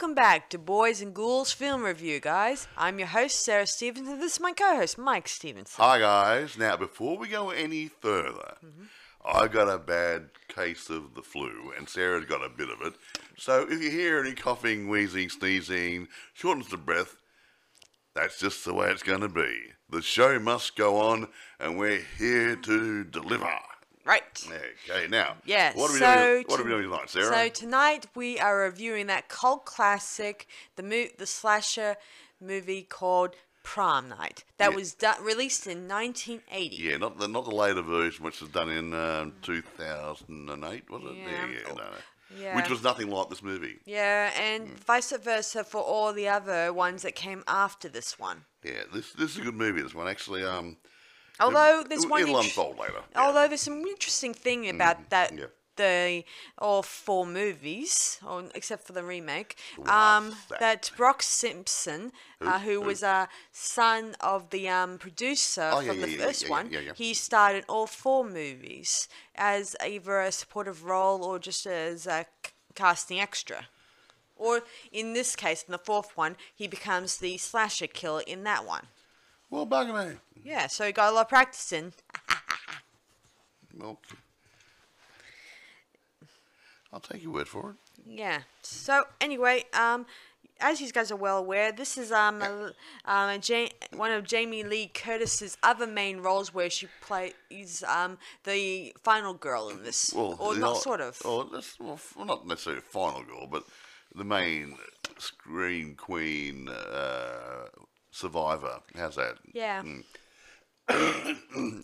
Welcome back to Boys and Ghouls Film Review, guys. I'm your host, Sarah Stevens, and this is my co host, Mike Stevenson. Hi guys. Now before we go any further, mm-hmm. I got a bad case of the flu, and Sarah's got a bit of it. So if you hear any coughing, wheezing, sneezing, shortness of breath, that's just the way it's going to be. The show must go on, and we're here to deliver. Right. Okay, now. Yeah, What are we so doing? What are we doing tonight, Sarah? So tonight we are reviewing that cult classic, the mo- the slasher movie called Prom Night. That Yeah. was do- released in 1980. yeah, not the not the later version, which was done in um, 2008, was it? Yeah. yeah, no, no. Yeah. Which was nothing like this movie. Yeah, and Hmm. vice versa for all the other ones that came after this one. Yeah, this this is a good movie. This one actually. Um, Although there's one it'll int- unfold later. yeah. Although there's some interesting thing about that yeah. the all four movies, or except for the remake, um, that? that Brock Simpson, uh, who Who? was a son of the um, producer Oh, yeah, from yeah, the yeah, first yeah, one, yeah, yeah. he starred in all four movies as either a supportive role or just as a c- casting extra. Or in this case, in the fourth one, he becomes the slasher killer in that one. Well, bugger me. Yeah, so you got a lot of practice in. Well, I'll take your word for it. Yeah. So anyway, um, as you guys are well aware, this is um, a, um a ja- one of Jamie Lee Curtis's other main roles where she plays um the final girl in this, Well, or the not sort of. That's, well, well, not necessarily final girl, but the main screen queen uh, survivor. How's that? Yeah.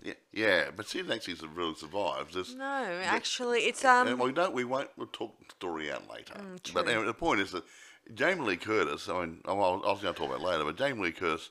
Yeah, yeah, but she actually really survives. There's, No, actually, it's and um. we don't. We won't. We'll talk the story out later. but true. anyway, the point is that Jamie Lee Curtis. I mean, I was going to talk about later, but Jamie Lee Curtis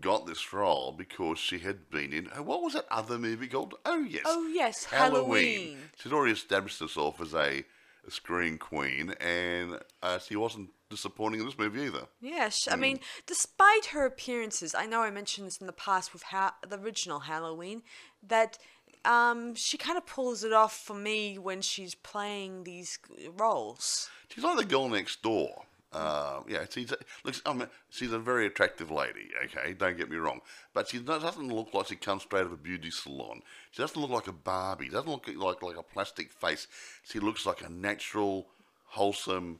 got this role because she had been in uh, what was that other movie called? Oh yes. Oh yes, Halloween. She's already established herself as a screen queen, and uh, she wasn't disappointing in this movie either. Yes, Hmm. I mean, despite her appearances, I know I mentioned this in the past with ha- the original Halloween, that um, she kind of pulls it off for me when she's playing these roles. She's like the girl next door. Uh, yeah, she's a, looks. I mean, she's a very attractive lady. Okay, don't get me wrong, but she does- doesn't look like she comes straight out of a beauty salon. She doesn't look like a Barbie. Doesn't look like like a plastic face. She looks like a natural, wholesome,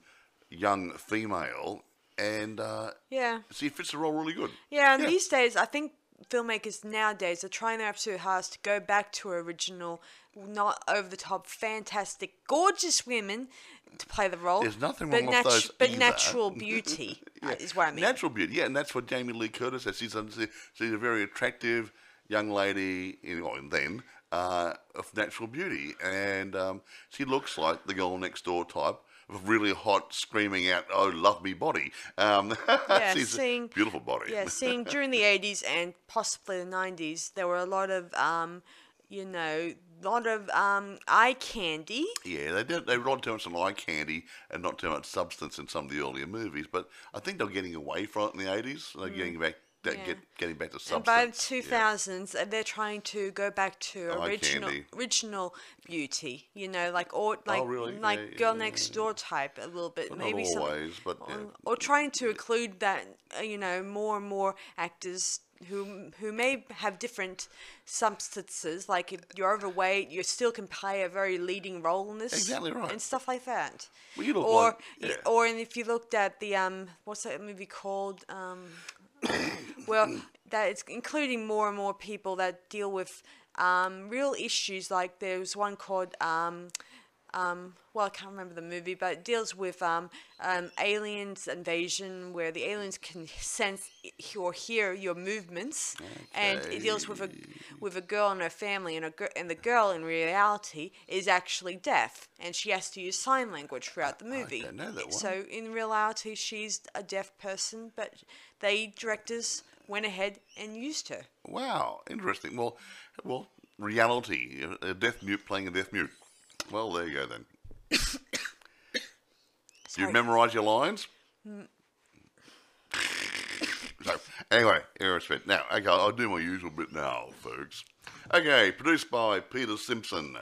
young female, and uh, Yeah. she fits the role really good. Yeah, and Yeah. these days, I think filmmakers nowadays are trying their absolute hardest to go back to original, not over the top, fantastic, gorgeous women to play the role. There's nothing but wrong with those But either. natural beauty uh, is what I mean. Natural beauty, yeah, and that's what Jamie Lee Curtis says. She's a, she's a very attractive young lady, you know, and then uh, of natural beauty, and um, she looks like the girl next door type. Really hot, screaming out, "Oh, love me body!" Um, Yeah, she's seeing- a beautiful body. yeah, seeing during the 80s and possibly the 90s, there were a lot of, um, you know, a lot of um, eye candy. Yeah, they did. They relied too much on eye candy and not too much substance in some of the earlier movies. But I think they're getting away from it in the eighties. They're getting back, that. Yeah. get, getting back to substance. And by the yeah. 2000s, uh, they're trying to go back to original candy. original beauty. You know, like or like Oh, really? like Yeah, girl yeah, next door type a little bit, Not maybe some, always, but yeah. or, or trying to include that uh, you know more and more actors who who may have different substances. Like if you're overweight, you still can play a very leading role in this. Exactly right. And stuff like that. Well, or like- yeah. or and if you looked at the um what's that movie called um well, that it's including more and more people that deal with um, real issues. Like there was one called, um, um, well, I can't remember the movie, but it deals with um, um, aliens invasion, where the aliens can sense or hear your movements, and it deals with a with a girl and her family, and a and the girl in reality is actually deaf, and she has to use sign language throughout the movie. don't know that one. So in reality, she's a deaf person, but they directors went ahead and used her. Wow, interesting. Well, well, reality, a deaf mute playing a deaf mute. Well, there you go then. You memorise your lines? so, anyway, irrespective. Now, okay, I'll do my usual bit now, folks. Okay, produced by Peter Simpson,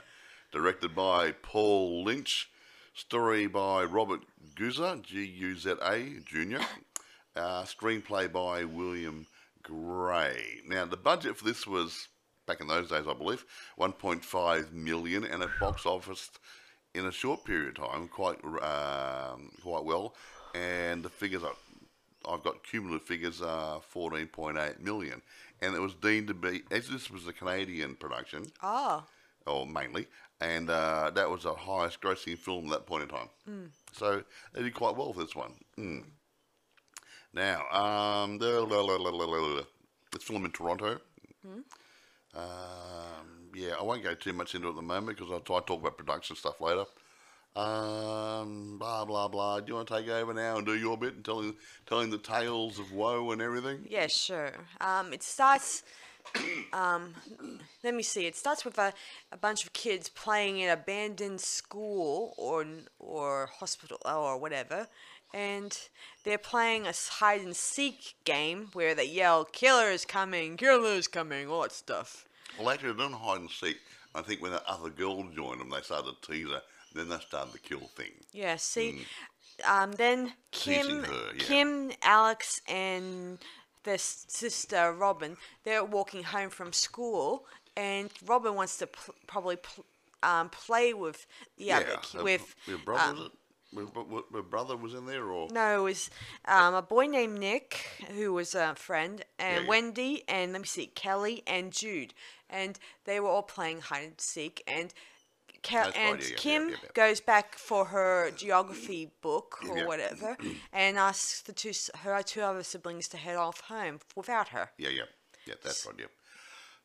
directed by Paul Lynch, Story by Robert Guza, G U Z A Jr. Uh, screenplay by William Gray. Now, the budget for this was back in those days, I believe, 1.5 million, and it box office in a short period of time quite um, quite well. And the figures are, I've got cumulative figures are 14.8 million, and it was deemed to be as this was a Canadian production, Oh, or mainly, and uh, that was the highest grossing film at that point in time. So they did quite well for this one. Mm. Now, um, it's filmed in Toronto. Um, yeah, I won't go too much into it at the moment because I'll try to talk about production stuff later. Um, blah blah blah. Do you want to take over now and do your bit and telling telling the tales of woe and everything? yeah, sure. Um, it starts. Um, let me see. It starts with a, a bunch of kids playing in abandoned school or or hospital or whatever, and they're playing a hide and seek game where they yell "Killer is coming! Killer is coming!" all that stuff. Well, actually, they didn't hide and seek. I think when the other girl joined them, they started to tease her. Then they started the kill thing. Yeah, see, um, then Kim, her, yeah. Kim, Alex, and their sister Robin, they're walking home from school, and Robin wants to pl- probably pl- um, play with the other ki- uh, with your brother. um? My, brother was in there, or no, it was um, a boy named Nick who was a friend, and yeah. Wendy, and let me see, Kelly and Jude, and they were all playing hide and seek, and. And yeah, Kim yeah, yeah. goes back for her geography book or whatever, and asks the two her two other siblings to head off home without her. yeah, yeah, yeah. That's right. Yeah.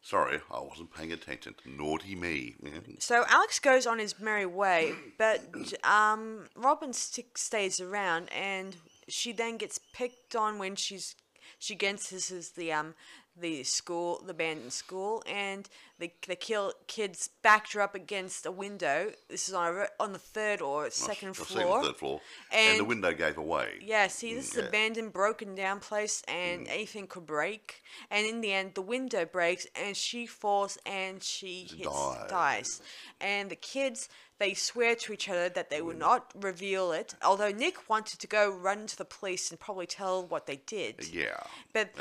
Sorry, I wasn't paying attention. Naughty me. So Alex goes on his merry way, but um, Robin st- stays around, and she then gets picked on when she's she is the um the school the abandoned school, and the the kill kids backed her up against a window. This is on a, on the third or second I've seen floor. the third floor, and, the window gave away. Yeah, see, this is yeah. Mm. abandoned, broken down place, and anything could break. And in the end, the window breaks, and she falls, and she hits, dies. dies. And the kids, they swear to each other that they Mm. would not reveal it. Although Nick wanted to go run to the police and probably tell what they did. Yeah. But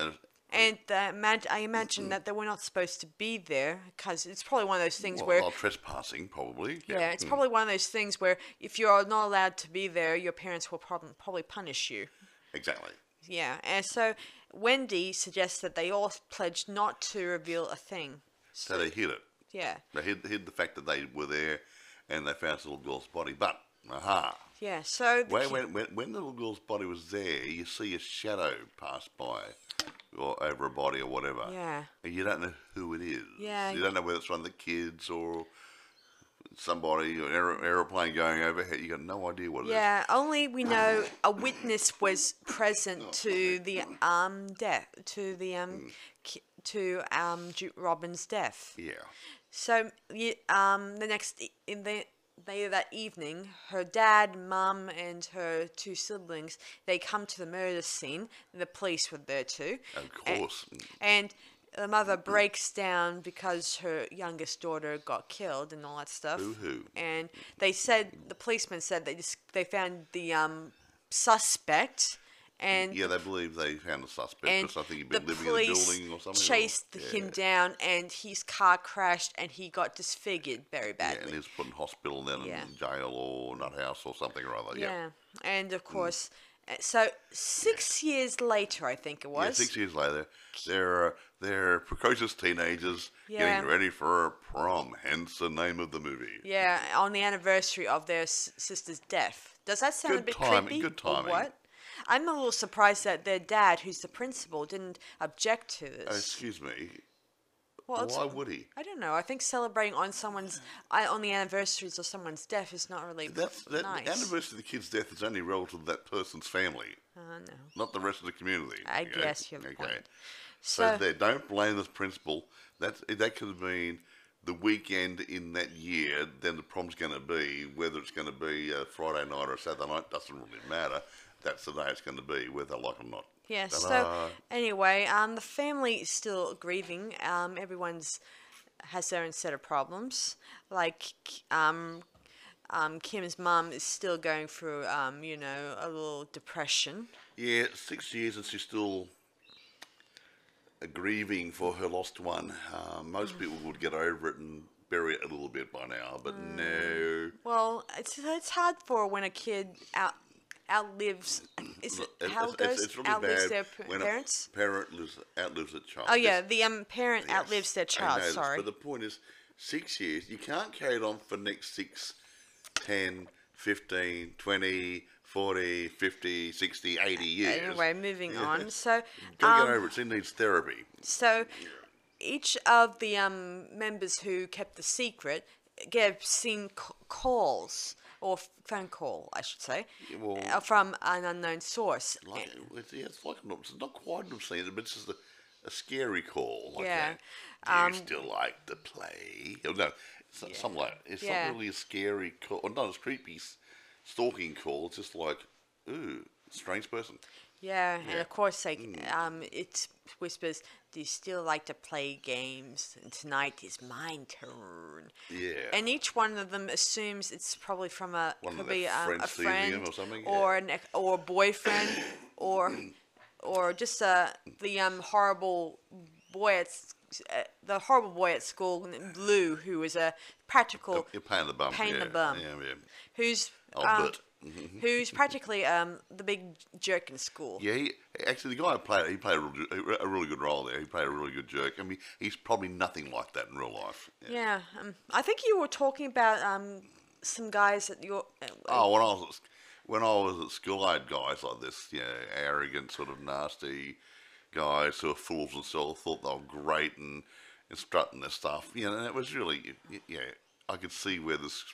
And- uh, imag- I imagine that they were not supposed to be there because it's probably one of those things Well, where well, trespassing probably. yeah, it's Mm. probably one of those things where if you're not allowed to be there, your parents will prob- probably punish you. exactly. Yeah, and so Wendy suggests that they all pledge not to reveal a thing. So they hid it. Yeah, They hid, hid the fact that they were there, and they found this little girl's body. But aha, yeah. So when, when, when, when the little girl's body was there, you see a shadow pass by, or over a body or whatever. Yeah. And you don't know who it is. Yeah, You you- don't know whether it's one of the kids or somebody, or an aer- aeroplane going overhead. You got no idea what it is. yeah, only we know a witness was present to the um death to the um ki- to um Robin's death. Yeah. So ye- um the next in the later that evening, her dad, mum, and her two siblings they come to the murder scene. The police were there too. Of course. And the mother breaks down because her youngest daughter got killed and all that stuff. Boo-hoo. And they said the policeman said they just they found the um suspect and Yeah, they believe they found the suspect because I think he'd been living in the building or something. or- chased yeah. him down and his car crashed and he got disfigured very badly. Yeah, and badly. he was put in hospital then Yeah. in jail or nut house or something or other. Yeah. yeah. And of course uh, so six years later I think it was. Yeah, six years later, they're they're precocious teenagers Yeah. getting ready for a prom. Hence the name of the movie. Yeah, on the anniversary of their s- sister's death. Does that sound a bit timing, creepy? good or timing. what? I'm a little surprised that their dad, who's the principal, didn't object to Oh, this. excuse me. well, Why would he? I don't know. I think celebrating on someone's I- on the anniversaries of someone's death is not really That's that nice. the anniversary of the kid's death is only relative to that person's family, Uh, no. not the rest of the community. I okay? guess you have a okay. point. So, So, they don't blame this principal. That's that could have been the weekend in that year. Then the prom's going to be whether it's going to be a Friday night or a Saturday night doesn't really matter. That's the day it's going to be, whether they like it or not. yeah. So Ta-da. anyway, um, the family is still grieving. Um, everyone's has their own set of problems. Like um, um, Kim's mum is still going through, um, you know, a little depression. Yeah, six years and she's still uh, grieving for her lost one. Um, most people would get over it and bury it a little bit by now, but no. Well, it's it's hard for when a kid out outlives. Is it It- how it's- goes? it's really outlives their when parents. a parent lives, outlives a child. Oh yeah, the um parent yes, outlives their child. Sorry. But the point is, six years, you can't carry it on for next six, 10, 15, 20, 40, 50, 60, 80 years. Anyway, moving on. So, Gotta um, get over it. She needs therapy. so each of the um members who kept the secret get seen c- calls or phone call, I should say, well- uh, from an unknown source. Like, it's, yeah, it's like an, it's not quite an obscene, but it's just a, a scary call. Like Yeah. That. Um, you still like to play? Oh, no, it's not something like it's Yeah. not really a scary call. Or not as creepy stalking call. It's just like, ooh, strange person. Yeah, and of course, like um, it whispers, "Do you still like to play games? And tonight is my turn." Yeah. And each one of them assumes it's probably from a One probably their um, a friend or something, or yeah. an or a boyfriend or or just uh, the um horrible boy at uh, the horrible boy at school, Lou, who was a practical You're paying the bum. pain in yeah, the bum. Yeah, yeah. who's Oh, um, but- who's practically um the big jerk in school. Yeah, he, actually, the guy who played he played a, real- a really good role there. He played a really good jerk. I mean, he's probably nothing like that in real life. Yeah. Yeah, um, I think you were talking about um, some guys at your. Uh, Oh, when I was at, when I was at school, I had guys like this, you know, arrogant, sort of nasty guys who were fools of themselves, thought they were great and, and strutting their stuff. You know, and it was really, yeah, I could see where this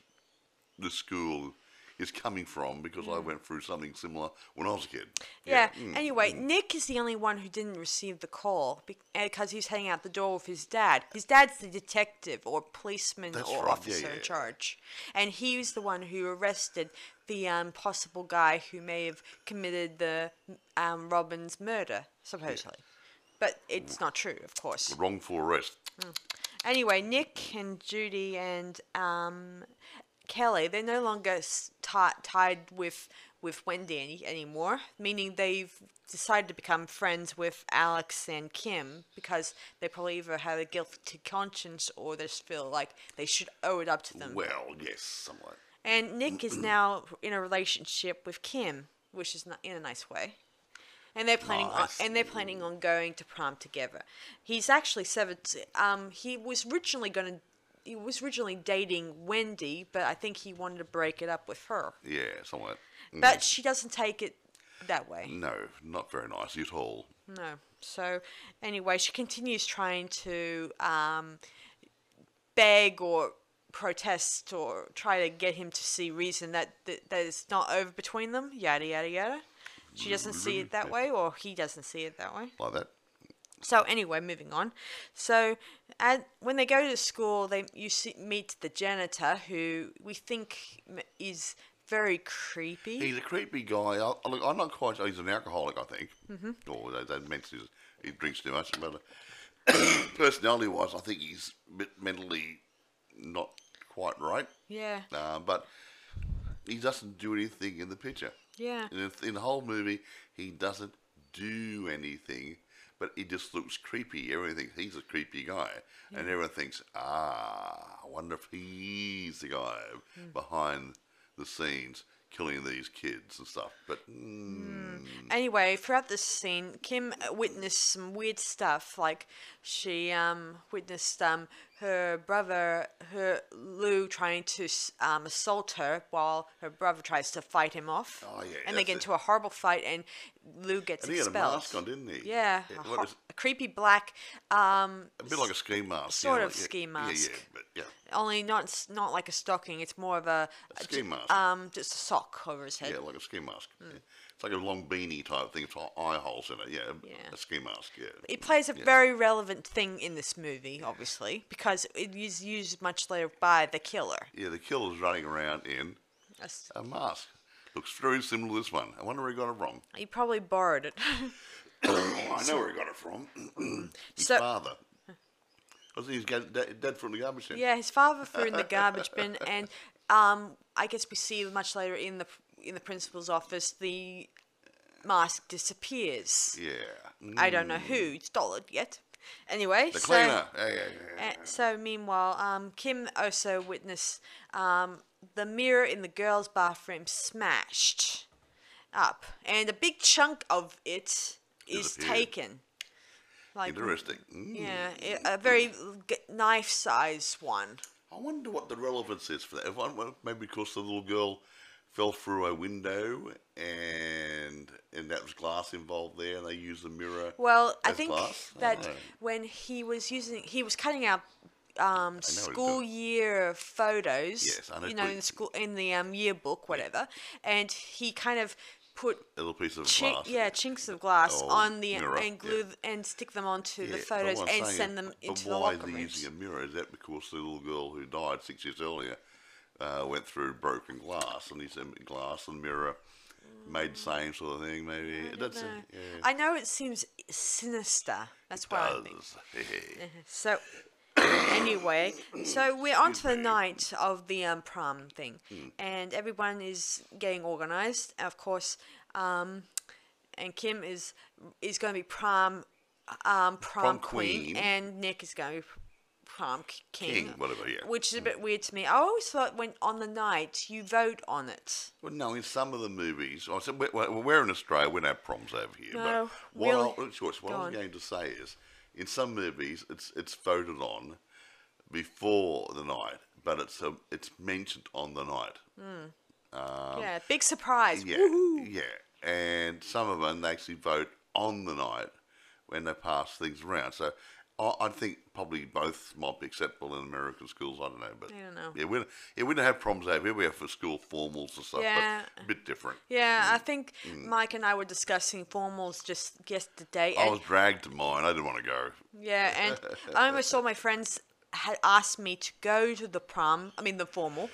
the school is coming from because I went through something similar when I was a kid. yeah. mm, Anyway, Nick is the only one who didn't receive the call because he's hanging out the door with his dad. His dad's the detective or policeman That's or right, officer yeah, in charge, and he was the one who arrested the um, possible guy who may have committed the um, Robin's murder, supposedly. But it's not true, of course. Wrongful arrest. Anyway, Nick and Judy and um, Kelly, they're no longer ti tied with with Wendy any, anymore, meaning they've decided to become friends with Alex and Kim because they probably either have a guilty conscience or they just feel like they should owe it up to them. Well, yes, somewhat. And Nick is now in a relationship with Kim, which is not in a nice way. And they're planning Nice. on and they're planning on going to prom together. He's actually seven. Um, he was originally going to. He was originally dating Wendy, but I think he wanted to break it up with her. Yeah, somewhat. But she doesn't take it that way. No, not very nice at all. No. So anyway, she continues trying to um, beg or protest or try to get him to see reason that th- that it's not over between them. Yada yada yada. She doesn't see it that way, or he doesn't see it that way. Like that. So anyway, moving on. So at, when they go to school, they you see, meet the janitor, who we think is very creepy. He's a creepy guy. I, I- look, I'm not quite sure. He's an alcoholic, I think. Mm-hmm. Or they, they mention his- he drinks too much. But uh, personality-wise, I think he's mentally not quite right. yeah, Uh, but he doesn't do anything in the picture. yeah. In, the- in the whole movie, he doesn't do anything, but he just looks creepy. Everyone thinks he's a creepy guy, and everyone thinks, ah, I wonder if he's the guy behind the scenes killing these kids and stuff. But mm, Anyway, throughout this scene, Kim witnessed some weird stuff. Like she um, witnessed um, her brother, her Lou, trying to um, assault her while her brother tries to fight him off. Oh, yeah, and they get it. into a horrible fight, and Lou gets and he had a expelled. mask on, didn't he? Yeah, a, what hor- a creepy black, um, a bit like a ski mask. sort you know, of like- ski Yeah, mask. yeah, but yeah. Only not not like a stocking. It's more of a, A ski mask. Um, just a sock over his head. Yeah, like a ski mask. Hmm. Yeah. It's like a long beanie type thing. It's got eye holes in it. Yeah, Yeah. a ski mask. Yeah. It plays a very relevant thing in this movie, obviously, because it is used much later by the killer. Yeah, the killer's running around in That's- a mask. Looks very similar to this one. I wonder where he got it from. He probably borrowed it. I know where he got it from. His So- father. I think he's dad from the garbage bin. Yeah, his father threw in the garbage bin, and um, I guess we see much later in the in the principal's office the mask disappears. Yeah. I don't know who stole it yet. Anyway, The so cleaner. Yeah, yeah, yeah. uh, so meanwhile, um, Kim also witnessed um, the mirror in the girls' bathroom smashed up, and a big chunk of it is Disappeared. taken. Like Interesting. Mm. yeah, a very knife-sized one. I wonder what the relevance is for that. If one, well, maybe because the little girl fell through a window and and that was glass involved there, and they used the mirror. Well, I as think glass? I that don't know. when he was using, he was cutting out um, he's school year photos. Yes, I know You know, in the school in the um, yearbook, whatever, and he kind of put A little piece of chink, glass. yeah, chinks of glass Oh, on the mirror, and glue th- and stick them onto Yeah, the photos and send them into the why locker is he rooms. using a mirror? Is that because the little girl who died six years earlier uh, went through broken glass, and he said glass and mirror made the same sort of thing? Maybe that's No. it. Yeah. I know it seems sinister. That's why I think. So anyway, so we're on to the night of the um, prom thing, and everyone is getting organized. Of course, um, and Kim is is going to be prom um, prom, Prom queen, queen. and Nick is going to be prom king, King, whatever, yeah. which is a bit weird to me. I always thought when on the night you vote on it. Well, no, in some of the movies, I said, we're, we're in Australia, we don't have proms over here. No, but what, really? I, what Go I was on. going to say is, in some movies, it's it's voted on before the night, but it's um, it's mentioned on the night. yeah, big surprise. Um, Yeah, Woohoo. yeah, and some of them they actually vote on the night when they pass things around. So. I I think probably both might be acceptable in American schools. I don't know, but I don't know. Yeah, we don't, yeah, we don't have problems over here. We have for school formals and stuff, Yeah. but a bit different. Yeah, mm. I think mm. Mike and I were discussing formals just yesterday. I was dragged to mine. I didn't want to go. Yeah, and I almost saw my friends had asked me to go to the prom. I mean, the formal.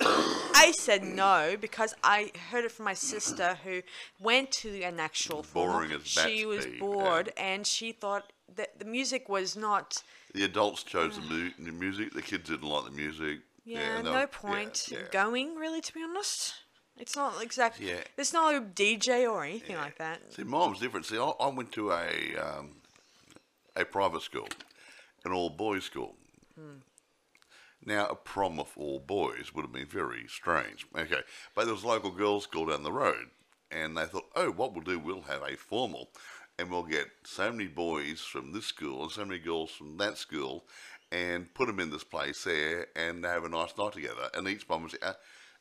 I said no because I heard it from my sister who went to an actual formal. Boring as She was be, yeah. bored and she thought that the music was not. The adults chose the, mu- the music. The kids didn't like the music. Yeah, they no point yeah, yeah. going really. To be honest, it's not exactly. Yeah. It's not a DJ or anything like that. See, mine was different. See, I, I went to a um, a private school, an all boys school. Hmm. Now, a prom of all boys would have been very strange. Okay, but there was a local girls' school down the road, and they thought, oh, what we'll do, we'll have a formal, and we'll get so many boys from this school and so many girls from that school, and put them in this place there, and have a nice night together. And each one was, uh,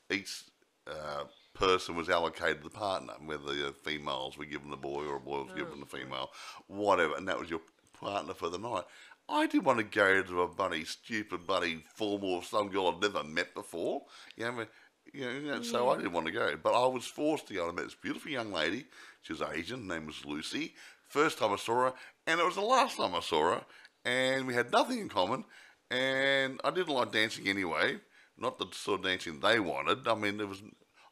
each uh, person was allocated the partner, whether the females were given the boy or a boy was given the female, whatever, and that was your partner for the night. I didn't want to go to a bloody stupid bloody formal of some girl I'd never met before. You know, you know, you know, so I didn't want to go. But I was forced to go. I met this beautiful young lady. She was Asian. Her name was Lucy. First time I saw her, and it was the last time I saw her. And we had nothing in common. And I didn't like dancing anyway. Not the sort of dancing they wanted. I mean, there was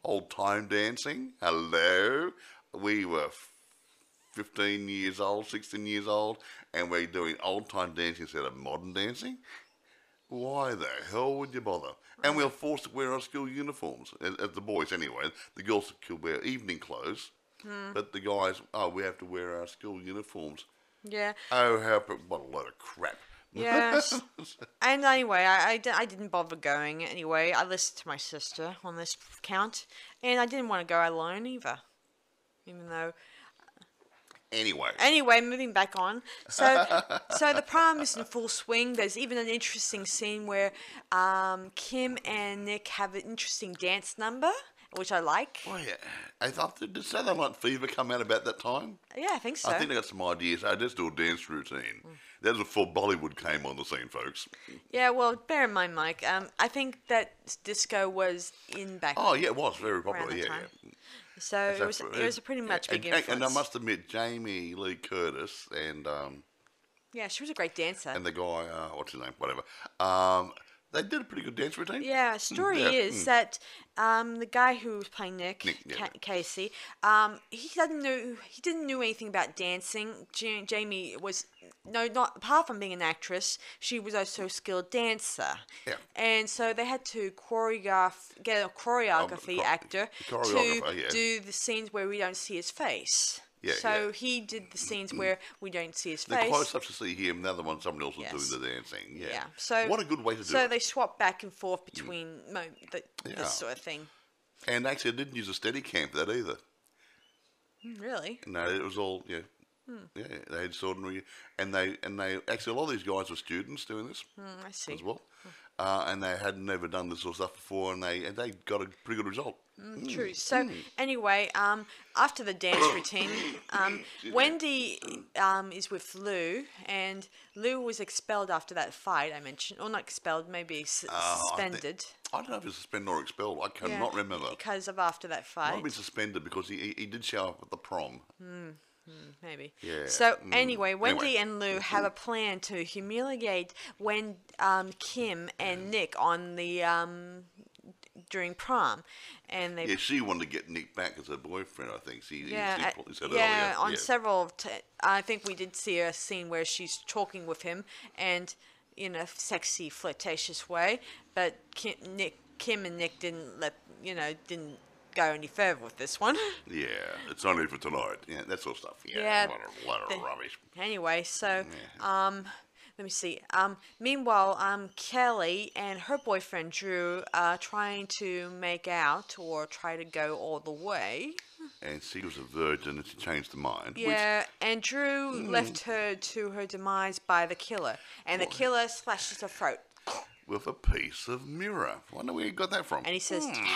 old time dancing. Hello. We were 15 years old, 16 years old, and we're doing old time dancing instead of modern dancing. Why the hell would you bother? And we're forced to wear our school uniforms, as, as the boys anyway. The girls could wear evening clothes, but the guys, oh, we have to wear our school uniforms. Yeah. Oh, how, what a load of crap. Yes. and anyway, I, I, I didn't bother going anyway. I listened to my sister on this count, and I didn't want to go alone either. Even though. Anyway, Anyway, moving back on. So, so the prom is in full swing. There's even an interesting scene where um, Kim and Nick have an interesting dance number, which I like. oh yeah, I thought, did Saturday Night Fever come out about that time? Yeah, I think so. I think they got some ideas. Oh, let's do a dance routine. That was before Bollywood came on the scene, folks. yeah, well, bear in mind, Mike. Um, I think that disco was in back. Oh yeah, it was very popular. Yeah, yeah. So it was, it was a pretty much and, big and- influence. And I must admit, Jamie Lee Curtis and um, yeah, she was a great dancer. and the guy, uh, what's his name, whatever, um, they did a pretty good dance routine. Yeah, story yeah, is that um, the guy who was playing Nick, Nick, yeah. Ca- Casey, um, he doesn't know he didn't know anything about dancing. Ja- Jamie was no, not apart from being an actress, she was also a skilled dancer. Yeah. And so they had to choreograph, get a choreography chor- actor to yeah. do the scenes where we don't see his face. Yeah, so yeah. he did the scenes where we don't see his They're face. close up to see him. The other one, someone else was Yes. doing the dancing. Yeah. Yeah. So what a good way to do So it. So they swap back and forth between mo- the, Yeah. this sort of thing. and actually, I didn't use a steady cam for that either. Really? No, it was all yeah. Hmm. Yeah, they had ordinary, and they and they actually a lot of these guys were students doing this Mm, I see. as well, uh, and they had never done this sort of stuff before, and they and they got a pretty good result. True. So anyway, um, after the dance routine, um, Wendy um, is with Lou, and Lou was expelled after that fight I mentioned, or not expelled, maybe s- Oh, I think- suspended. I don't know if it's suspended or expelled. I Yeah, cannot remember. because of after that fight. Might have fight. been suspended because he, he, he did show up at the prom. Maybe. Yeah, So mm. anyway, Wendy Anyway. and Lou have a plan to humiliate when um, Kim and Nick on the um, during prom, and they Yeah, she wanted to get Nick back as her boyfriend. I think she, yeah, she, she said yeah, earlier. on yeah. several. T- I think we did see a scene where she's talking with him, and in a sexy, flirtatious way. But Kim, Nick, Kim and Nick didn't let you know didn't go any further with this one. Yeah, it's only for tonight. Yeah, that sort of stuff. Yeah, Yeah, a lot of, lot of the- rubbish. anyway, so um, let me see. Um, meanwhile, um, Kelly and her boyfriend Drew are trying to make out or try to go all the way. And she was a virgin, and she changed her mind. which- Yeah, and Drew left her to her demise by the killer, and the killer slashes her throat, with a piece of mirror. Wonder where you got that from. and he says, "Now, now, now."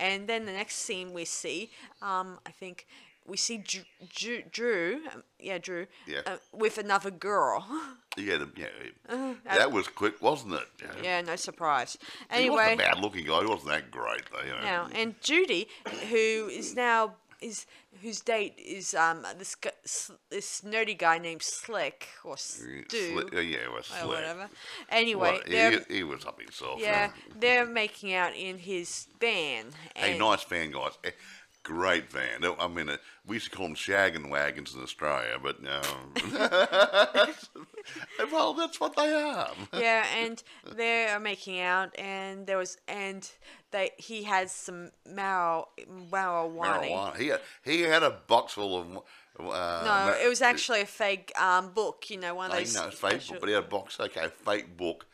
And then the next scene we see, um, I think we see Drew, Drew, Drew um, yeah, Drew, Yeah. uh, with another girl. yeah, the, yeah, that was quick, wasn't it? Yeah. Yeah, no surprise. He wasn't Anyway, a bad-looking guy. He wasn't that great, though. You know. now and Judy, who is now is whose date is um this gu- s- this nerdy guy named Slick or Stu. Sli- uh, yeah, was or slick. whatever. Anyway, Well, he, he was up himself. yeah, they're making out in his van. And- nice van, guys. Eh, Great van. I mean, uh, we used to call them shaggin' wagons in Australia, but no. well, that's what they are. yeah, and they are making out, and there was, and they he has some mar- marijuana. Marijuana. He had, he had a box full of. Uh, No, it was actually a fake um, book. You know, one of I those. it's fake book, but he had a box, okay, fake book,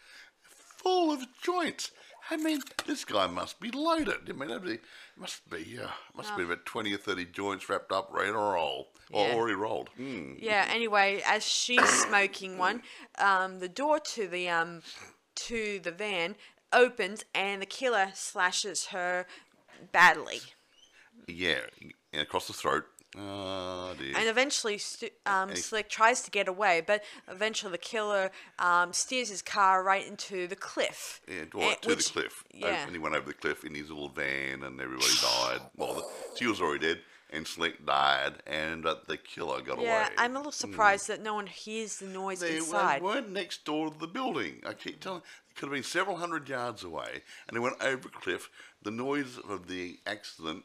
full of joints. I mean, this guy must be loaded. I mean, that'd be, must be, uh, must be about 20 or 30 joints wrapped up, ready to roll. Or Yeah. already rolled. Hmm. Yeah. Anyway, as she's smoking one, um, the door to the um, to the van opens, and the killer slashes her badly. Yeah, and across the throat. Oh, dear. And eventually, Stu- um, Slick tries to get away, but eventually the killer um, steers his car right into the cliff. Yeah, and- to which- the cliff. Yeah. And he went over the cliff in his little van, and everybody died. Well, the, she was already dead, and Slick died, and uh, the killer got Yeah, away. Yeah, I'm a little surprised that no one hears the noise They, they weren't next door to the building. I keep telling it could have been several hundred yards away, and they went over a cliff. The noise of the accident,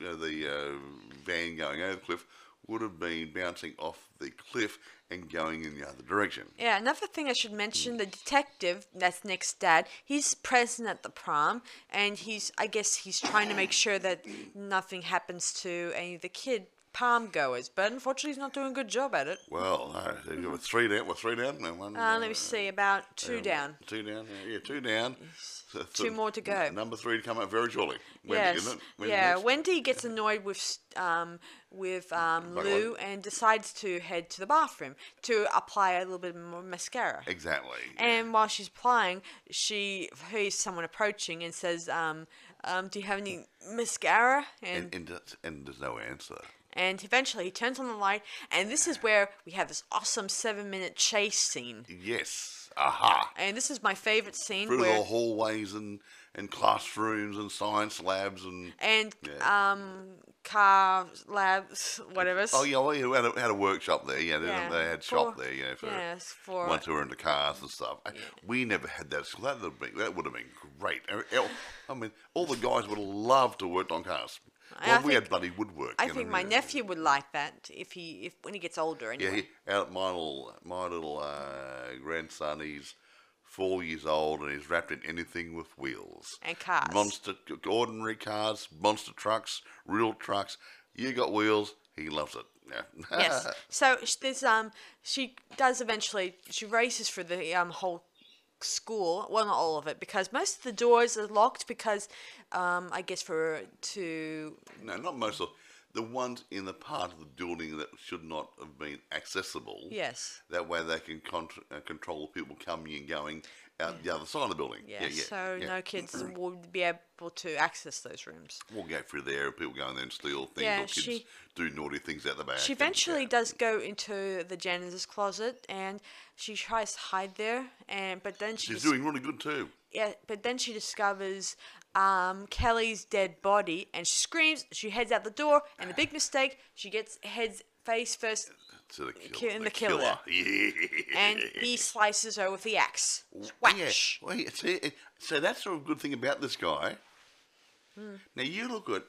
know, the uh, van going over the cliff, would have been bouncing off the cliff and going in the other direction. Yeah, another thing I should mention, the detective, that's Nick's dad, he's present at the prom, and he's, I guess he's trying to make sure that nothing happens to any of the kid prom goers, but unfortunately he's not doing a good job at it. Well, uh, they were three down. Well, three down. No, one. Uh, let me see, about two down. Two down. Yeah, two down. So- so Two more to go. Number three to come out very shortly. Wendy, Yes. isn't it? Wendy yeah. next? Wendy gets annoyed with um, with um, Lou and decides to head to the bathroom to apply a little bit more mascara. Exactly. And while she's applying, she hears someone approaching and says, um, um, "Do you have any mascara?" And and, and, and there's no answer. And eventually he turns on the light, and this is where we have this awesome seven-minute chase scene. Yes. Aha. And this is my favorite scene Through where the hallways and, and classrooms and science labs and. and Yeah. um car labs whatever. Oh yeah, well, we had a, had a workshop there. Yeah, they, Yeah, they had shop for- there. You know, for yes, for once we were into cars and stuff. We never had that. So that would have been that would have been great. I mean, all the guys would have loved to have worked on cars. I Well, we think- had bloody woodwork. I know, think my yeah. nephew would like that if he if when he gets older Yeah, he, out my little my little uh, grandson. He's four years old and he's wrapped in anything with wheels. And cars. Monster, ordinary cars, monster trucks, real trucks. You got wheels. He loves it. Yeah. yes. So there's um she does eventually she races for the um whole school. Well, not all of it because most of the doors are locked because um I guess for to No, not most of the ones in the part of the building that should not have been accessible. yes. That way they can contr uh, control people coming and going out the other side of the building. Yeah, yeah, yeah. so yeah. no kids would be able to access those rooms. We'll go through there. and People go in there and steal things, Yeah, or kids she- do naughty things out the back. She and, eventually yeah. does go into the janitor's closet and she tries to hide there and but then she She's dis- doing really good too. yeah, but then she discovers um, Kelly's dead body and she screams. She heads out the door, and the big mistake, she gets heads face first, To the Ki- killer. the the killer. killer. Yeah. And he slices her with the axe. Yeah. Well, see, so that's a good thing about this guy. Hmm. Now you look at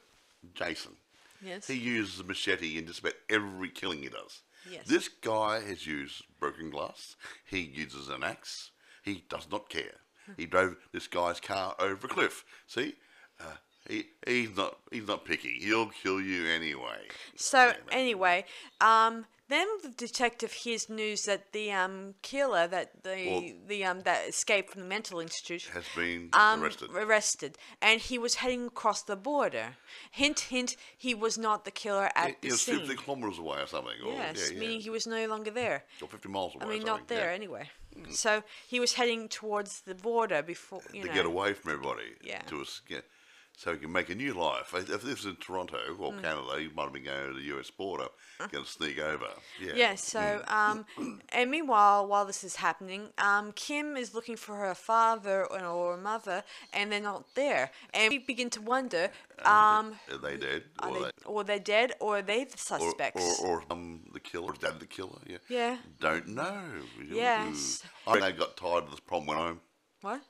Jason. Yes. He uses a machete in just about every killing he does. Yes. This guy has used broken glass. He uses an axe. He does not care. Hmm. He drove this guy's car over a cliff. See, uh, he he's not he's not picky. He'll kill you anyway. So anyway, um, then the detective hears news that the um killer that the Well- the um that escaped from the mental institution, has been um, arrested. arrested, and he was heading across the border. Hint, hint, he was not the killer at He the was scene. 50 kilometres away or something. Or, yes, yeah, yeah. meaning he was no longer there. or 50 miles away. I mean, not there yeah. anyway. So he was heading towards the border before you to know. get away from everybody. Yeah. To yeah, so he can make a new life. If this was in Toronto or Mm. Canada, he might have been going to the US border, going to sneak over. Yeah. Yeah, so um, and meanwhile, while this is happening, um, Kim is looking for her father or or mother, and they're not there. And we begin to wonder, um, Are they dead? or, they, they, or they're dead, or are they the suspects? or, or um, the killer, or dad the killer? Yeah. Yeah. Don't know. Yes. I think they got tired of this problem went home. what?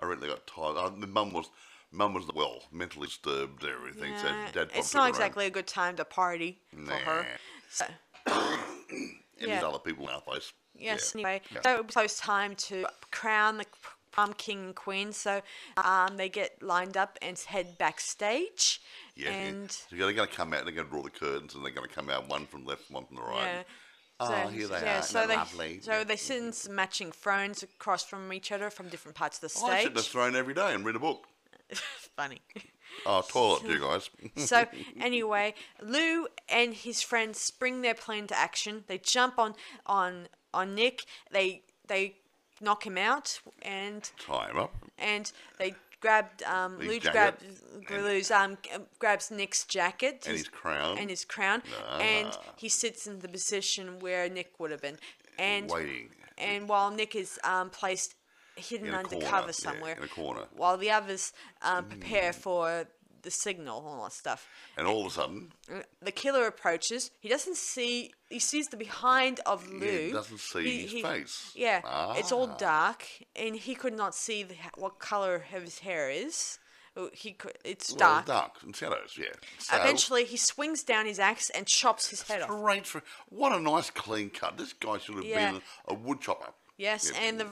I reckon they got tired. Uh, the mum was, mum was well mentally disturbed. and Everything. So dad. it's not exactly a good time to party for her. Nah. So, And yeah. other people in our place. Yes. Yeah. Anyway, Yeah. so it was close time to crown the prom king and queen. So um, they get lined up and head backstage. Yeah, and yeah. So they're going to come out. They're going to draw the curtains, and they're going to come out one from left, one from the right. yeah. Oh, here they yeah, are. So they, lovely? so they sit in some matching thrones across from each other from different parts of the I sit stage. in a throne every day and read a book. Funny. Oh, toilet, you guys. so anyway, Lou and his friends spring their plan to action. They jump on on on Nick. They they knock him out and Tie him up. and they grabbed um, Lou grabbed and- Lou's um grabs Nick's jacket And his crown. and his crown and Ah. he sits in the position where Nick would have been and Waiting. and while Nick is um, placed hidden a corner, cover yeah, somewhere in a corner. while the others um, prepare for the signal all that stuff And all of a sudden, the killer approaches. He doesn't see. He sees the behind of Lou. Yeah, doesn't see his face. Yeah, it's all Ah. dark, and he could not see the, what color of his hair is. Uh, He could. It's well, dark. dark and shadows, yeah. So, Eventually, he swings down his axe and chops his head off. Straight for what a nice clean cut. This guy should have Yeah. been a wood chopper. Yes, and the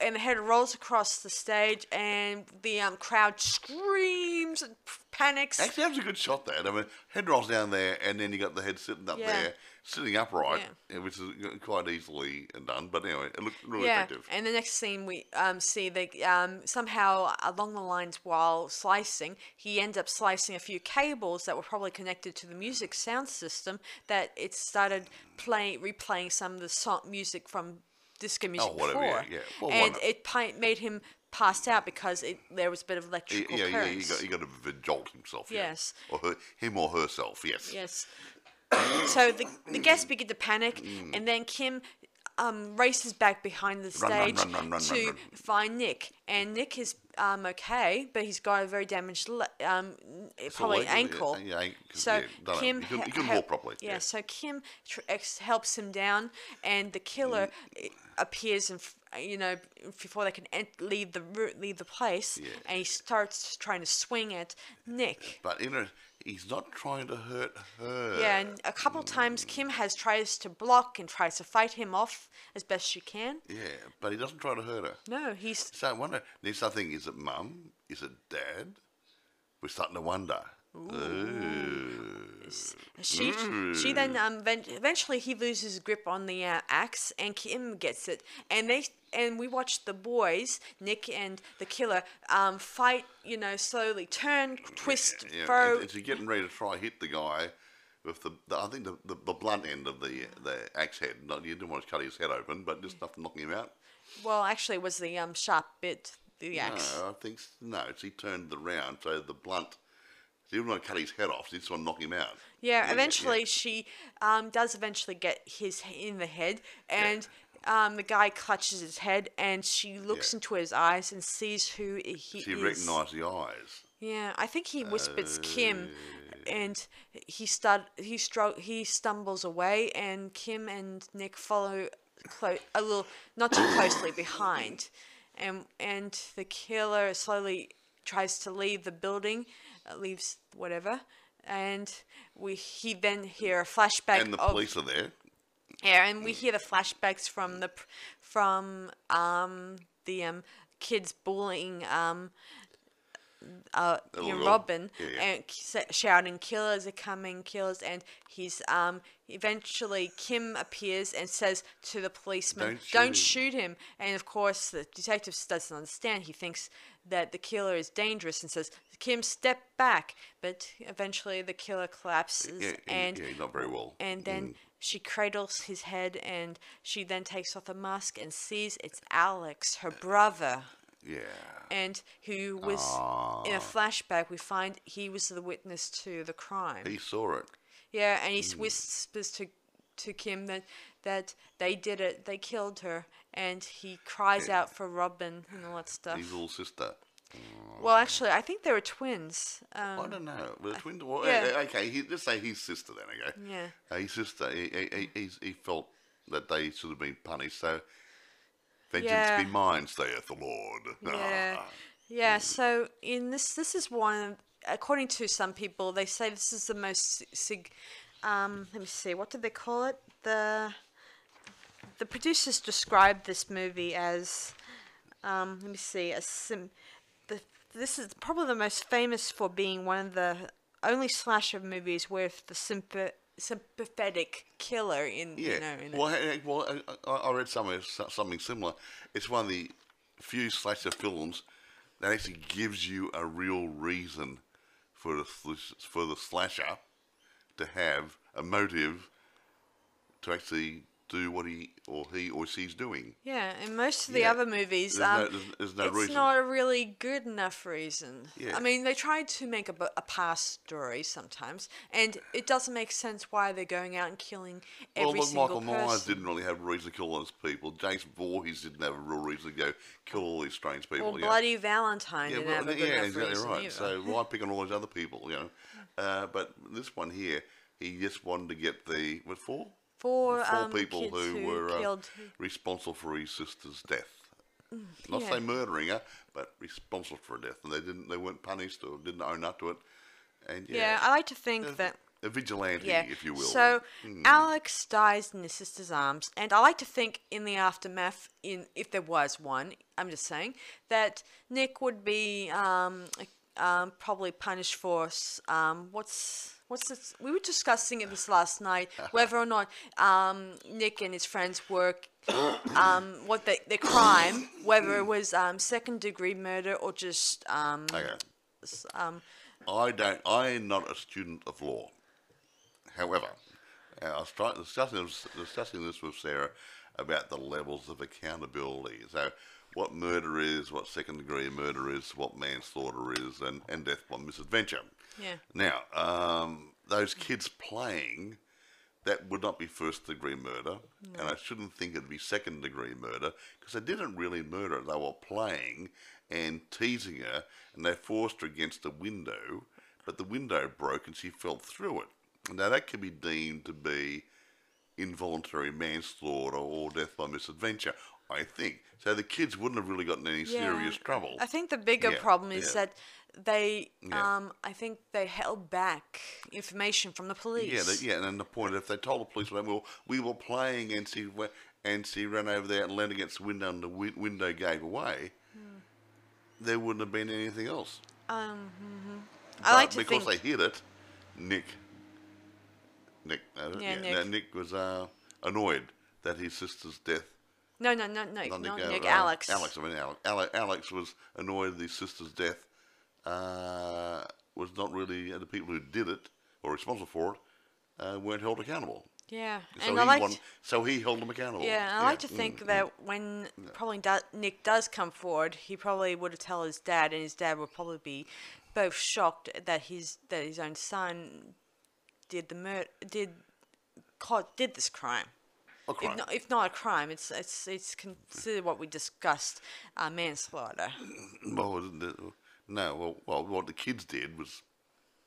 and the head rolls across the stage, and the um, crowd screams and panics. Actually, that was a good shot. There, I mean, head rolls down there, and then you got the head sitting up Yeah. there, sitting upright, yeah, which is quite easily done. But anyway, it looked really yeah, effective. and the next scene we um, see that um, somehow along the lines while slicing, he ends up slicing a few cables that were probably connected to the music sound system. That it started playing, replaying some of the song music from disco music Oh, whatever, before, yeah, yeah. Well, and it pi- made him passed out because it, there was a bit of Yeah, electrical yeah, yeah, he currents. got, he got a bit of a jolt himself. yeah. Yes. Or her, him or herself, yes. Yes. so the, the guests begin to panic, Mm. and then Kim um, races back behind the stage run, run, run, to find Nick, and Nick is um, okay, but he's got a very damaged le- um, probably leg, ankle. yeah, ankle, so yeah. Kim He couldn't- he he- couldn't he- walk properly, Yeah, yeah. so Kim tr- ex- helps him down, and the killer Mm. appears and you know before they can ent- leave the leave the place, Yeah. and he starts trying to swing at Nick. But you know, he's not trying to hurt her. Yeah, and a couple mm. times Kim has tries to block and tries to fight him off as best she can. Yeah, but he doesn't try to hurt her. No, he's So I wonder. There's something. Is it mum? Is it dad? We're starting to wonder. Ooh. She she then um ven- eventually he loses grip on the uh, axe and Kim gets it and they and we watch the boys Nick and the killer um fight you know slowly turn twist Yeah, throw and, and getting ready to try hit the guy with the, the I think the, the, the blunt end of the the axe head. Not you didn't want to cut his head open, but just enough to knock him out. well actually it was the um sharp bit the axe No, I think no. She turned the round, so the blunt. She didn't want to cut his head off. She just want to knock him out. Yeah, yeah, eventually yeah. she um, does eventually get his in the head, and um, the guy clutches his head, and she looks Yeah. into his eyes and sees who he She is. recognises the eyes. Yeah, I think he whispers Kim, and he start he stro- he stumbles away, and Kim and Nick follow clo- a little not too closely behind, and and the killer slowly tries to leave the building, uh, leaves whatever, and we he then hear a flashback And the of police are there. yeah, and we hear the flashbacks from the from um the um kids bullying um uh you Little know, girl. Robin Yeah, yeah. and shouting killers are coming killers and he's um eventually Kim appears and says to the policeman Don't shoot shoot him and of course the detective doesn't understand he thinks that the killer is dangerous and says Kim step back but eventually the killer collapses Yeah, and not very well. and then she cradles his head and she then takes off the mask and sees it's Alex, her brother, Yeah. and who was in a flashback. We find he was the witness to the crime. He saw it. yeah, and he whispers to to Kim that that they did it, they killed her, and he cries out for Robin and all that stuff. His little sister. Well, actually, I think they were twins. Um, I don't know. Well, twin, well, yeah. eh, okay, he, let's say his sister then, okay? Yeah. Uh, his sister, he, he, he, he felt that they should have been punished, so vengeance Yeah. be mine, saith the Lord. Yeah. Ah. Yeah, so in this this is one according to some people they say this is the most sig um let me see what did they call it the the producers described this movie as um let me see a sim the this is probably the most famous for being one of the only slasher movies with the sympa- sympathetic killer in Yeah. you know in well, eh, well I, I I read somewhere something similar. It's one of the few slasher films that actually gives you a real reason for the for the slasher to have a motive to actually do what he or he or she's doing. Yeah, and most of the Yeah. other movies, There's um, no- there's- there's no it's reason. not a really good enough reason. Yeah. I mean, they try to make a, a past story sometimes, and it doesn't make sense why they're going out and killing every well, look, single Michael person. Myers didn't really have a reason to kill all those people. Jason Voorhees didn't have a real reason to go kill all these strange people. Well, yeah. Bloody Valentine Yeah, didn't well, have a good yeah, enough exactly reason right. either. So why pick on all these other people, you know? Uh, but this one here, he just wanted to get the what four? Four, four um, people who, who were uh, responsible for his sister's death. Not yeah. say murdering her, but responsible for her death, and they didn't. They weren't punished or didn't own up to it. And yeah, yeah, I like to think a, that. a vigilante, Yeah. if you will. So Hmm. Alex dies in his sister's arms, and I like to think in the aftermath, in if there was one, I'm just saying that Nick would be um, um, probably punished for um, what's what's this? We were discussing it this last night whether or not um, Nick and his friends were. um, what the, the crime, whether it was um, second degree murder or just um, Okay. um, I don't. I am not a student of law. However, uh, I was trying, discussing, discussing this with Sarah about the levels of accountability. So, what murder is, what second degree murder is, what manslaughter is, and, and death by misadventure. Yeah. Now, um, those kids playing that would not be first degree murder, and I shouldn't think it'd be second degree murder because they didn't really murder. They were playing and teasing her, and they forced her against a window, but the window broke and she fell through it. Now that can be deemed to be involuntary manslaughter or death by misadventure. I think so. The kids wouldn't have really gotten any serious trouble. I think the bigger Yeah, problem is yeah. that they, Yeah. um, I think they held back information from the police. Yeah, they, yeah, and then the point if they told the police, well, we were playing and she and she ran over there and leaned against the window and the wi- window gave away, Hmm. there wouldn't have been anything else. Um, mhm. I like to because think. they hit it, Nick, Nick, uh, Yeah, yeah, no, Nick. Nick was uh, annoyed that his sister's death. No, no, no, no, Not not uh, Nick. uh, Alex. Alex, I mean Alex. Ale- Alex was annoyed that his sister's death uh, was not really uh, the people who did it or responsible for it uh, weren't held accountable. Yeah, So and he I like. won, so he held them accountable. Yeah, I like to mm, think mm. that when probably do, Nick does come forward, he probably would have tell his dad, and his dad would probably be both shocked that his that his own son did the mur- did caught did this crime. A crime. If not, if not a crime, it's it's it's considered what we discussed, uh, manslaughter. Well, no, well, well, what the kids did was,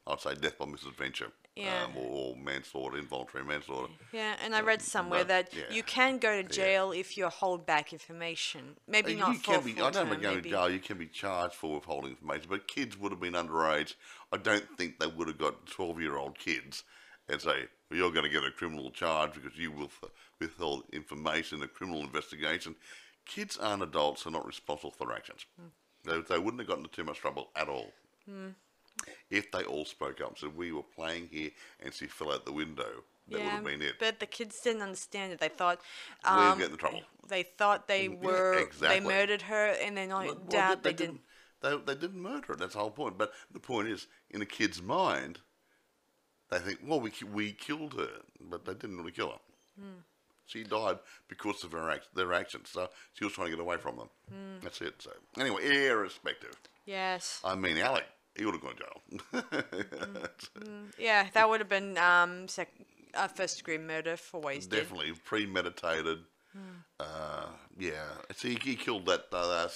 I'd say, death by misadventure, Yeah. um, or, manslaughter, involuntary manslaughter. Yeah, and I read somewhere but, that yeah. you can go to jail if you hold back information. Maybe not you for can be. I don't think going to jail. You can be charged for withholding information, but kids would have been underage. I don't think they would have got twelve-year-old kids and say, well, "You're going to get a criminal charge because you with, withheld information in a criminal investigation." Kids aren't adults; they're not responsible for their actions. Hmm. They, they wouldn't have gotten into too much trouble at all. If they all spoke up and said, "We were playing here," and she fell out the window, that would have been it. But the kids didn't understand it. They thought We'll um, get in trouble. they thought they Yeah, were exactly. they murdered her, and then I Well, doubt they, didn't. They, they didn't murder her. That's the whole point. But the point is, in a kid's mind, they think, well, we we killed her, but they didn't really kill her. Hmm. She died because of her act, their actions. So she was trying to get away from them. Hmm. That's it. So anyway, irrespective. Yes. I mean, Alec, he would have gone to jail. Yeah, that would have been um sec- uh, first degree murder for what he's did. Definitely premeditated. Uh, yeah. See, he killed that uh,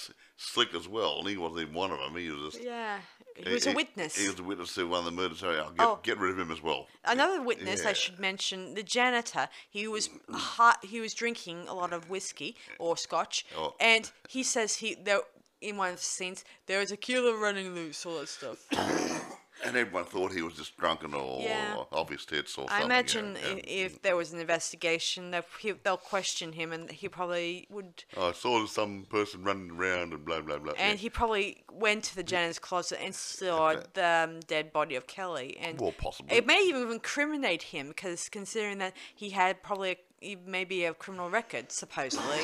slick as well, and he wasn't even one of them. He was just. Yeah, he was a witness. He was a witness to one of the murders. So I'll get, Oh. get rid of him as well. Another witness Yeah. I should mention, the janitor. He was hot, he was drinking a lot of whiskey or scotch, Oh. and he says he there in one of the scenes there is a killer running loose, all that stuff. And everyone thought he was just drunken or Yeah. off his tits or I something. imagine yeah, i yeah. if there was an investigation, they'll, they'll question him, and he probably would. I saw some person running around and blah blah blah. And yeah. he probably went to the janitor's closet and saw the um, dead body of Kelly. And Well, possibly. it may even incriminate him because considering that he had probably a, maybe a criminal record, supposedly.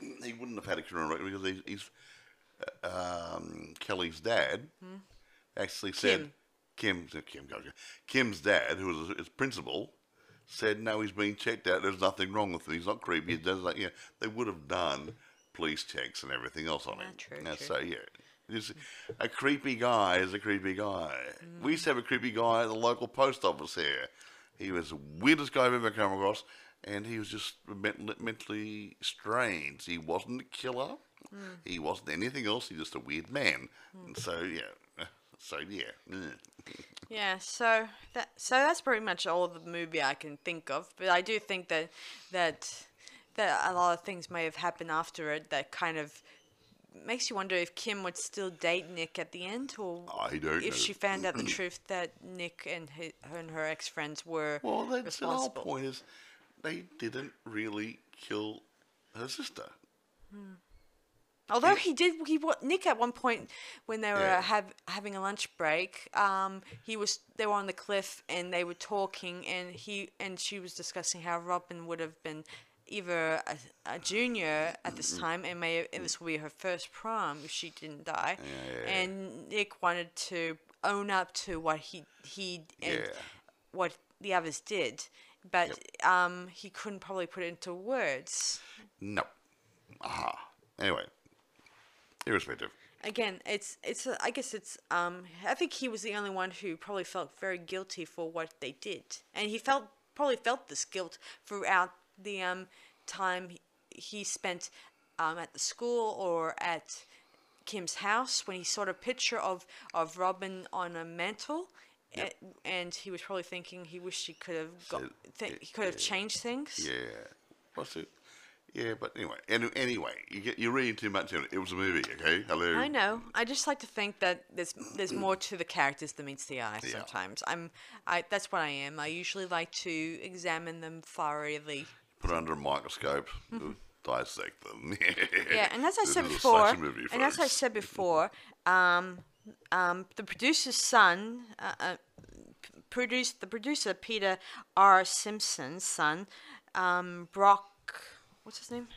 he wouldn't have had a criminal record because he's, he's uh, um, Kelly's dad actually said Hmm. Kim. Kim Kim Kim Kim's dad, who was his principal, said no, he's been checked out. There's nothing wrong with him. He's not creepy. He does like yeah. They would have done police checks and everything else on him. true, Yeah, true. So yeah. Just, a creepy guy is a creepy guy. Hmm. We used to have a creepy guy at the local post office here. He was the weirdest guy I've ever come across, and he was just ment- mentally strange. He wasn't a killer. Hmm. He wasn't anything else. He's just a weird man. And so yeah, so yeah. Yeah, so that so that's pretty much all the movie I can think of. But I do think that that that a lot of things may have happened after it that kind of makes you wonder if Kim would still date Nick at the end, or I don't if know. she found out the truth that Nick and his, her and her ex friends were Well, that's the whole point is they didn't really kill her sister. Hmm. Although he did, he Nick at one point when they were Yeah. have, having a lunch break, um, he was they were on the cliff and they were talking, and he and she was discussing how Robin would have been either a, a junior at this time and may and this will be her first prom if she didn't die, yeah, yeah. and Nick wanted to own up to what he he and what the others did, but um, he couldn't probably put it into words. No. Aha. Anyway, again it's it's a, i guess it's um i think he was the only one who probably felt very guilty for what they did and he felt probably felt this guilt throughout the um, time he, he spent um, at the school or at Kim's house when he saw a picture of, of Robin on a mantle. a- And he was probably thinking he wished he could have got, So, th- he could have changed things. Yeah. What's it? Yeah, but anyway, any, anyway, you get you're reading too much into it. It was a movie, okay? Hello. I know. I just like to think that there's there's more to the characters than meets the eye. Yeah. Sometimes I'm I that's what I am. I usually like to examine them thoroughly. Put it under a microscope, dissect them. Mm-hmm. Yeah, and as I said before, movie, and as I said before, um, um, the producer's son, uh, uh, produced the producer Peter R. Simpson's son, um, Brock. What's his name?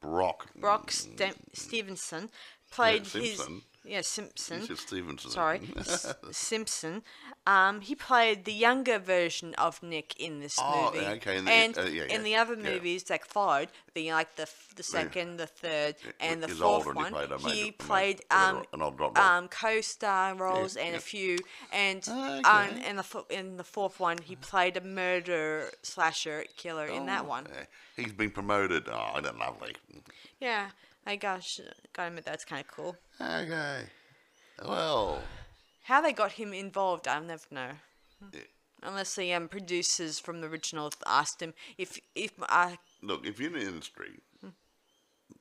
Brock. Brock Ste- Stevenson played his Simpson. Yeah Simpson. Said Stevenson. Sorry, S- Simpson. Um, he played the younger version of Nick in this Oh, movie. okay, in the- and uh, yeah, yeah, in the other yeah. movies that followed, the like the f- the second, the third, and the he's fourth older and he one, played a major- he a major- played um, an old role. um co-star roles and yeah. a few, and Ah, um, okay. in the fo- in the fourth one, he played a murder slasher killer in that one. yeah. He's been promoted. Oh, isn't that lovely? Yeah, I gosh, gotta admit that's kind of cool. Okay. Well, How they got him involved, I'll never know. Yeah. Unless the um, producers from the original asked him if if uh, look, if you're in the industry,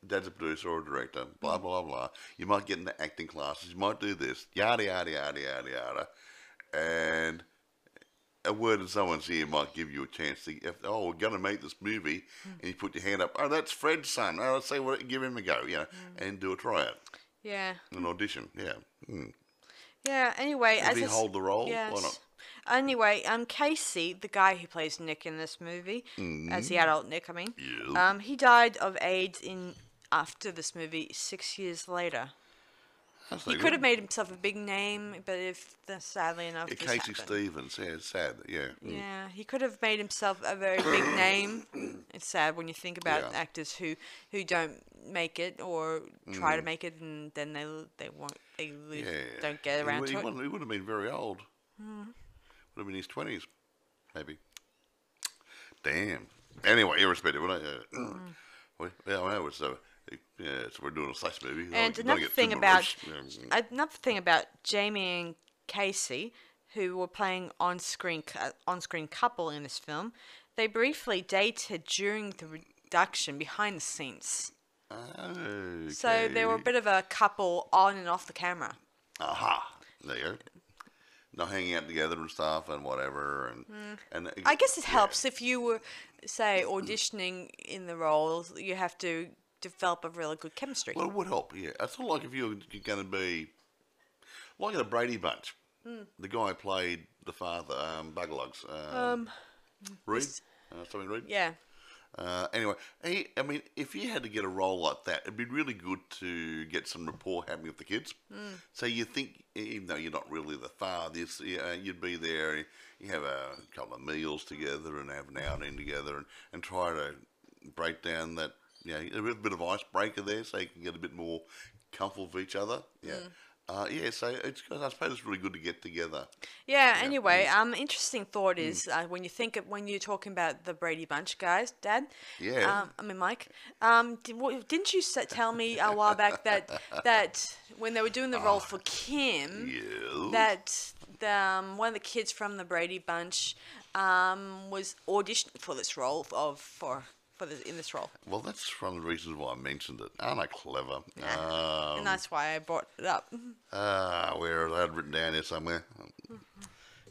dad's a producer or a director, blah, blah, blah, blah, you might get into acting classes, you might do this, yada, yada, yada, yada, yada. And a word in someone's ear might give you a chance to, if, oh, we're going to make this movie, and you put your hand up, oh, that's Fred's son. Oh, let's say what, give him a go, you know, and do a tryout, yeah an audition, yeah. Mm. yeah. Anyway, Did as he hold the role? Yes. Why not? Anyway, um, Casey, the guy who plays Nick in this movie, as the adult Nick, I mean, Mm-hmm. Yeah. um, he died of AIDS in after this movie six years later. That's He could have made himself a big name, but if the, sadly enough, Yeah, Casey happened. Stevens, yeah, it's sad, yeah. mm. Yeah, he could have made himself a very big name. It's sad when you think about Yeah. actors who, who don't make it or try to make it and then they they won't they lose, Mm. Yeah. don't get He around would- to he it. wouldn't- He would have been very old. Hmm. Would have been in his twenties, maybe. Damn. Anyway, irrespective, when I, uh, well, yeah, I know it's uh, yeah, so we're doing a slash movie. And another thing about. Yeah. another thing about Jamie and Casey, who were playing on screen on screen couple in this film, they briefly dated during the production behind the scenes. So they were a bit of a couple on and off the camera. Aha. There. Not hanging out together and stuff and whatever and and uh. I guess it yeah. helps if you were, say, auditioning in the roles. You have to develop a really good chemistry. Well, it would help, yeah. It's not like if you're, you're going to be like in a Brady Bunch. Hmm. The guy played the father, um, Buglugs. Um, Reed? Uh, something Reed? yeah, Uh, anyway, he, I mean, if you had to get a role like that, it'd be really good to get some rapport happening with the kids. So you think, even though you're not really the father, uh, you'd be there, you have a couple of meals together and have an outing together and, and try to break down that, you know, a bit, bit of icebreaker there so you can get a bit more comfortable with each other. Yeah. Uh, yeah, so it's, I suppose it's really good to get together. yeah. Anyway, um, interesting thought is uh, when you think of, when you're talking about the Brady Bunch guys, Dad. Yeah. Um, I mean, Mike. Um, did, didn't you tell me a while back that that when they were doing the role for Kim, Yeah. that the, um, one of the kids from the Brady Bunch um, was auditioned for this role of for for the, in this role, Well, that's one of the reasons why I mentioned it. Aren't I clever? Um, and that's why I brought it up. Ah, where I had written down here somewhere.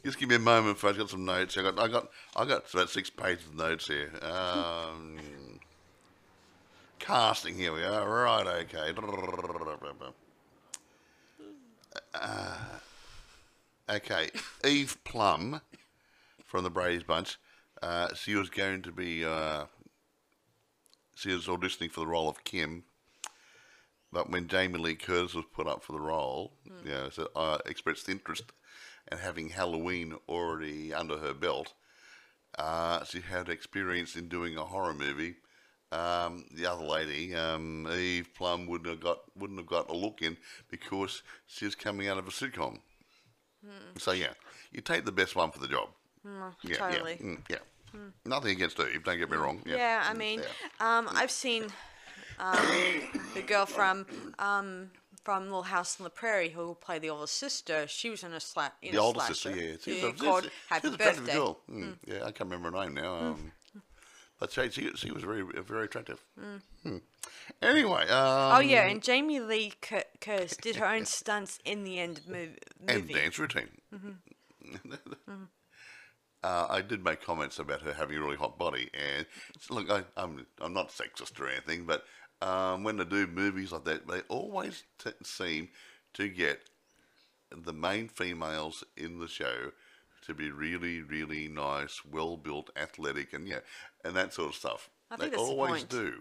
Just give me a moment, folks. Got some notes. I got, I got, I got about six pages of notes here. Um, casting. Here we are. Right. Okay. Uh, okay. Eve Plumb from the Brady's Bunch. Uh, she was going to be. Uh, she was auditioning for the role of Kim. But when Jamie Lee Curtis was put up for the role, you know, so I expressed interest, and having Halloween already under her belt, uh, she had experience in doing a horror movie. Um, the other lady, um, Eve Plumb, wouldn't have got wouldn't have got a look in because she was coming out of a sitcom. So yeah, you take the best one for the job. yeah, totally. Yeah, mm, yeah. Nothing against Eve. Don't get me wrong. Yeah, Yeah, I mm, mean, um, I've seen um, the girl from um, from Little House on the Prairie who played the older sister. She was in a sla- in the older sister. Yeah, she's Yeah, a, called Happy she's attractive Birthday. girl. Mm, Yeah, I can't remember her name now. Um, but she, she she was very very attractive. Hmm. Anyway, um, Oh yeah, and Jamie Lee Cur- Curtis did her own stunts in the end of mov- and dance routine. uh, I did make comments about her having a really hot body, and look, I, I'm I'm not sexist or anything, but um, when they do movies like that, they always t- seem to get the main females in the show to be really, really nice, well built, athletic, and yeah, and that sort of stuff. They the always point. do.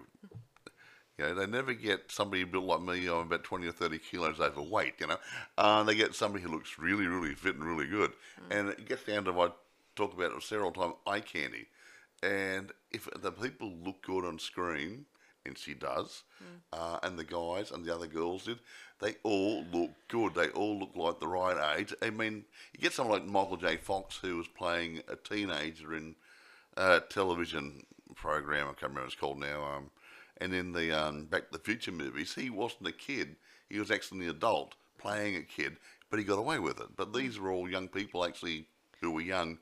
You know, they never get somebody built like me. I'm about 20 or 30 kilos overweight, you know. Uh, they get somebody who looks really, really fit and really good. Mm. And it gets down to what talk about it several times eye candy. And if the people look good on screen, and she does, Mm. uh, and the guys and the other girls did, they all look good. They all look like the right age. I mean, you get someone like Michael J. Fox, who was playing a teenager in a television program, I can't remember what it's called now, um, and in the um, Back to the Future movies, he wasn't a kid. He was actually an adult playing a kid, but he got away with it. But these were all young people actually who were young,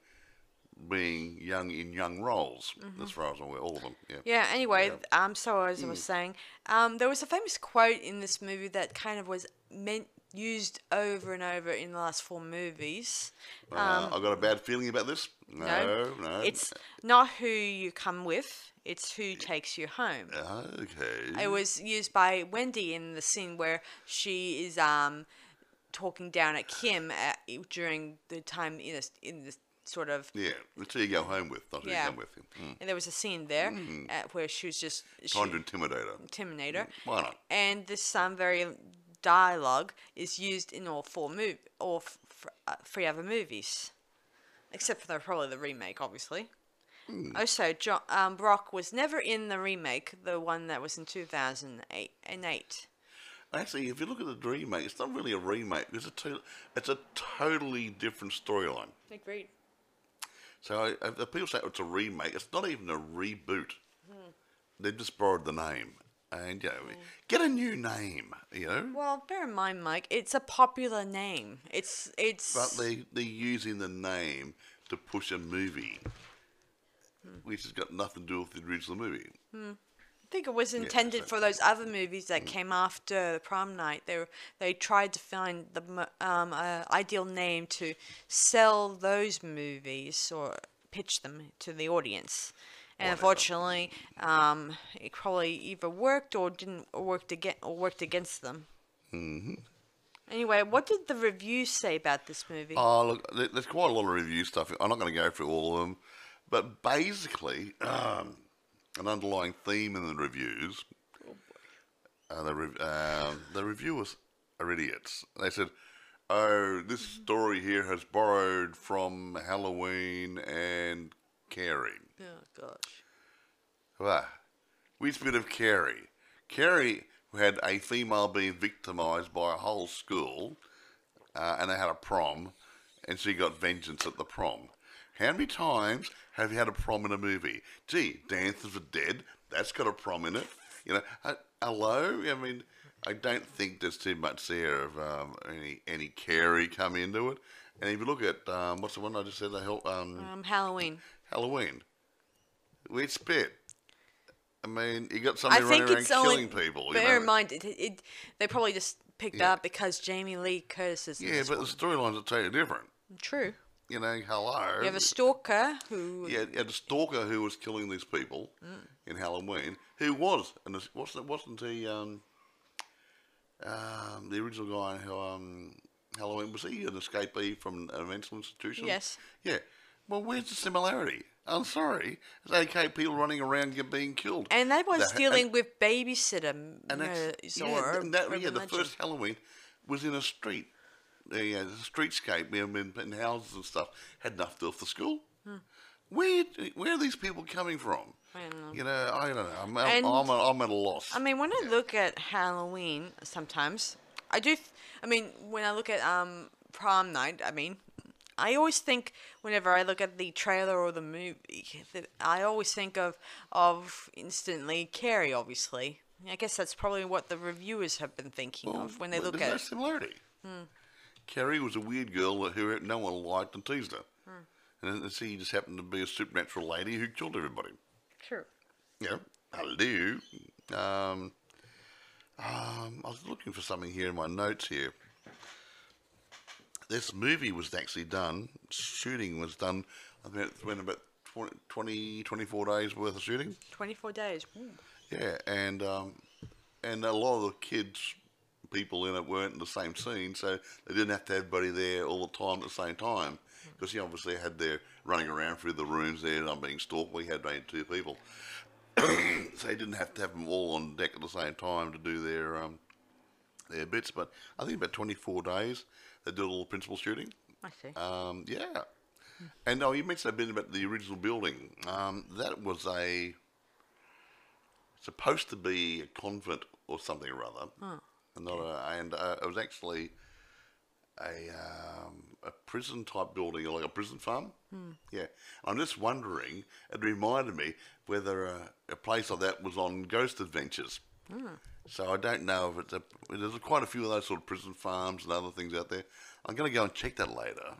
being young in young roles, as far as I'm aware, all of them. Yeah. Yeah. Anyway, um, so as I was saying, um, there was a famous quote in this movie that kind of was meant used over and over in the last four movies. Uh, I've got a bad feeling about this. No, no. It's not who you come with; it's who takes you home. okay. It was used by Wendy in the scene where she is um talking down at Kim at, during the time in this in this sort of yeah, it's who you go home with, not who Yeah. you come with. Mm. and there was a scene there at, where she was just she, Trying to intimidate her. Terminator. Why not? And this um, very dialogue is used in all four mov- all f- f- uh, three other movies, except for the, probably the remake, obviously. Hmm. Also, jo- um, Brock was never in the remake, the one that was in two thousand eight and eight. Actually, if you look at the remake, it's not really a remake. It's a to- it's a totally different storyline. Agreed. So if the people say it's a remake, it's not even a reboot. Hmm. They've just borrowed the name, and you know, hmm. get a new name. You know, Well, bear in mind, Mike, it's a popular name. It's it's. but they they're using the name to push a movie, hmm. which has got nothing to do with the original movie. I think it was intended so- for those other movies that came after the prom night. They were, they tried to find the um, uh, ideal name to sell those movies or pitch them to the audience. And unfortunately, um, it probably either worked or didn't or worked again or worked against them. Mm-hmm. Anyway, what did the reviews say about this movie? Oh, look, there's quite a lot of review stuff. I'm not going to go through all of them, but basically, um, an underlying theme in the reviews, uh, the, re- um the reviewers are idiots. They said, "Oh, this story here has borrowed from Halloween and Carrie." oh gosh. Ah, which bit of Carrie? Carrie had a female being victimised by a whole school, uh, and they had a prom, and she got vengeance at the prom. How many times have you had a prom in a movie? Gee, Dance of the Dead, that's got a prom in it. You know, uh, hello? I mean, I don't think there's too much there of um, any any Carrie come into it. And if you look at, um, what's the one I just said, the hell, um, Um, Halloween. Halloween. Which bit? I mean, you got somebody I running around it's only. killing people. You bear know? in mind, it, it, they probably just picked Yeah. up because Jamie Lee Curtis is. Yeah, but the storylines are totally different. True. You know, hello. You have a stalker who. yeah, had a stalker who was killing these people Mm. in Halloween. Who was? And wasn't wasn't he um, um, the original guy who um, Halloween was he an escapee from a mental institution? Yes. Yeah. Well, where's the similarity? I'm sorry. It's okay, people running around being killed. And that was The- dealing with babysitter And that's, yeah, th- that, yeah, the legend. first Halloween was in a street. The uh, streetscape you know, in, in houses and stuff had enough to with the school. Where where are these people coming from? Hmm. I don't know. You know, I don't know. I'm, And- I'm, a, I'm at a loss. I mean, when I look at Halloween, sometimes I do. Th- I mean, when I look at um prom night, I mean, I always think whenever I look at the trailer or the movie, that I always think of of instantly Carrie. Obviously, I guess that's probably what the reviewers have been thinking of when they Well, look at no it. similarity. Carrie was a weird girl that who no one liked and teased her. And then she just happened to be a supernatural lady who killed everybody. True. Yeah. Hello. Um, um, I was looking for something here in my notes here. This movie was actually done, shooting was done, I think it went about 20, 20 24 days worth of shooting. Twenty four days. Ooh. Yeah, and um, and a lot of the kids, people in it weren't in the same scene, so they didn't have to have everybody there all the time at the same time. Because he obviously had their running around through the rooms there, and I'm being stalked. We had only two people, so they didn't have to have them all on deck at the same time to do their um, their bits. But I think about 24 days they did all the principal shooting. I see. Um, yeah. And oh, you mentioned a bit about the original building. Um, that was a supposed to be a convent or something or other, and not a, and uh, it was actually a um, a prison type building, like a prison farm. Yeah, I'm just wondering. It reminded me whether a, a place like that was on Ghost Adventures. So I don't know if it's a. There's quite a few of those sort of prison farms and other things out there. I'm going to go and check that later.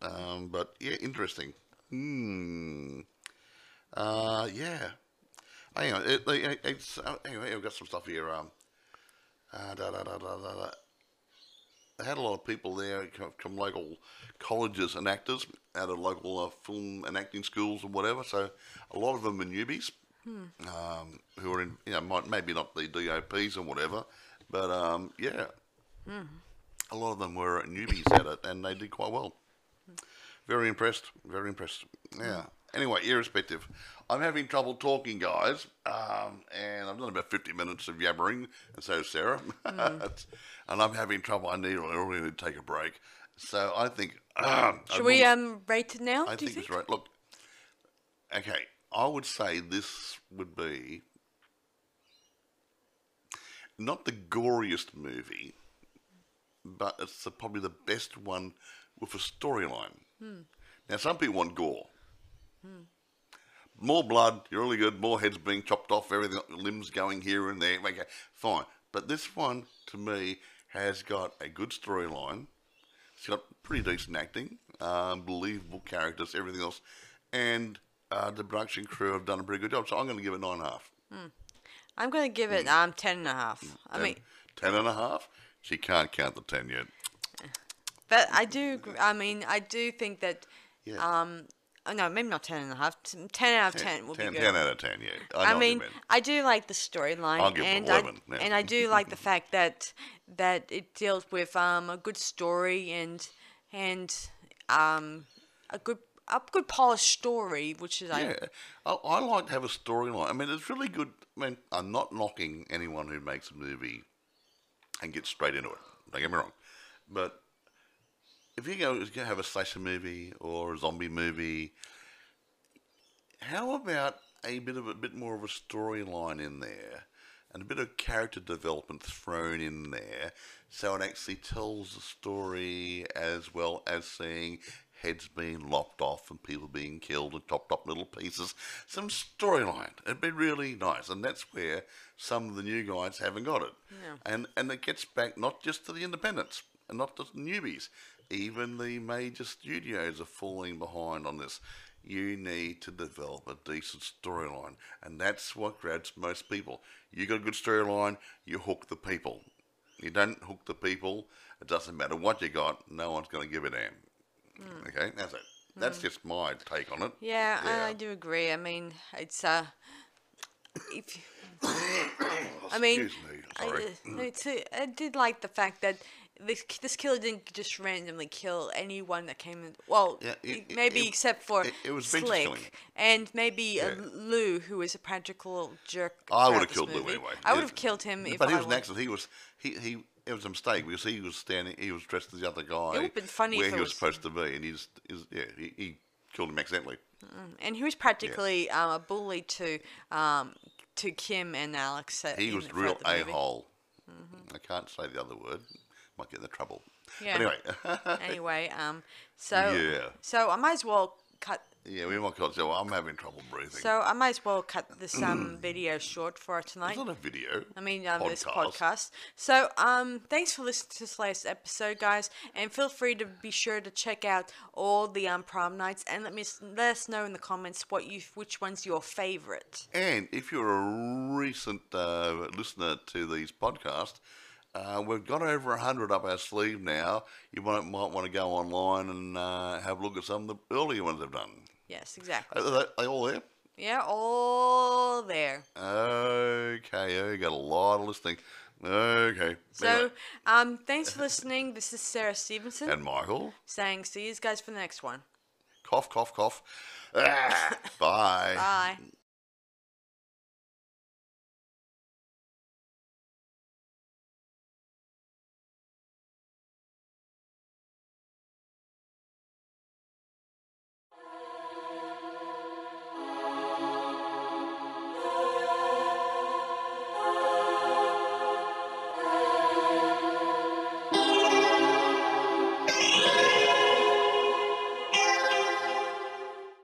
Um, but yeah, interesting. Hmm. Uh, yeah. On. It, it, it's, uh, anyway, I've got some stuff here. Um, uh, da, da, da, da, da, da. They had a lot of people there come from local colleges and actors out of local uh, film and acting schools and whatever. So a lot of them are newbies um, who are in, you know, might, maybe not the DOPs and whatever, but um, yeah, a lot of them were newbies at it and they did quite well. Very impressed. Very impressed. Yeah. Anyway, irrespective, I'm having trouble talking, guys, um, and I've done about 50 minutes of yabbering, and so Sarah, It's- and I'm having trouble. I need, I really need to take a break. So I think. Should we will- um rate it now? I do you think think? it's right. Look, okay, I would say this would be not the goriest movie, but it's the, probably the best one with a storyline. Now, some people want gore. More blood, you're really good. More heads being chopped off, everything, limbs going here and there. Okay, fine. But this one, to me, has got a good storyline. It's got pretty decent acting, um, believable characters, everything else, and uh, the production crew have done a pretty good job. So I'm going to give it nine and a half. I'm gonna give it um ten and a half. I Ten- mean, ten and a half. She can't count the ten yet. but I do. I mean, I do think that. Yeah. Um. Oh, no, maybe not ten and a half. Ten out of ten, will 10, be good. 10 out of ten. Yeah, I, know I what mean, you mean. I do like the storyline, I'll give it and 11, I yeah. and I do like the fact that that it deals with um a good story and and um a good a good polished story, which is Yeah, like I, I like to have a storyline. I mean, it's really good. I mean, I'm not knocking anyone who makes a movie and gets straight into it. Don't get me wrong, but if you go to have a slasher movie or a zombie movie, how about a bit of a bit more of a storyline in there? And a bit of character development thrown in there, so it actually tells the story as well as seeing heads being lopped off and people being killed and chopped up little pieces. Some storyline. It'd be really nice, and that's where some of the new guys haven't got it. Yeah. And and it gets back not just to the independents and not just newbies. Even the major studios are falling behind on this. You need to develop a decent storyline, and that's what grabs most people. You got a good storyline, you hook the people. You don't hook the people, it doesn't matter what you got. No one's going to give a damn. Okay, that's it. That's just my take on it. yeah, I- Yeah. I do agree. I mean, it's uh, if I mean, me, sorry. I, uh, it's, uh, I did like the fact that this this killer didn't just randomly kill anyone that came in. Well, Yeah, it- maybe it- except for it- it was Slick killing. and maybe uh, Yeah. Lou, who was a practical jerk. I would have killed Lou anyway. I Yeah. would have killed him if but he I was an were- accident. He was he he. It was a mistake because he was standing. He was dressed as the other guy. It would've been funny where he was was- supposed to be, and he just is yeah. He, he killed him accidentally. and he was practically um, a bully to um, to Kim and Alex. uh, He in- was real a hole. Mm-hmm. I can't say the other word. Might get in trouble. Yeah. Anyway, Anyway, um, so Yeah. so I might as well cut. yeah, we might cut. so I'm having trouble breathing. So I might as well cut this um video short for tonight. it's not a video. I mean, um, this podcast. podcast. So, um, thanks for listening to this latest episode, guys, and feel free to be sure to check out all the um prom nights and let me let us know in the comments what you which one's your favorite. And if you're a recent uh, listener to these podcasts, uh, we've got over 100 up our sleeve now. You might, might want to go online and uh, have a look at some of the earlier ones they've done. Yes, exactly. Are they, are they all there? Yeah, all there. Okay, you got a lot of listening. Okay. So, Anyway. um, thanks for listening. This is Sarah Stevenson and Michael, saying, see you guys for the next one. cough, cough, cough. Ah, bye. Bye.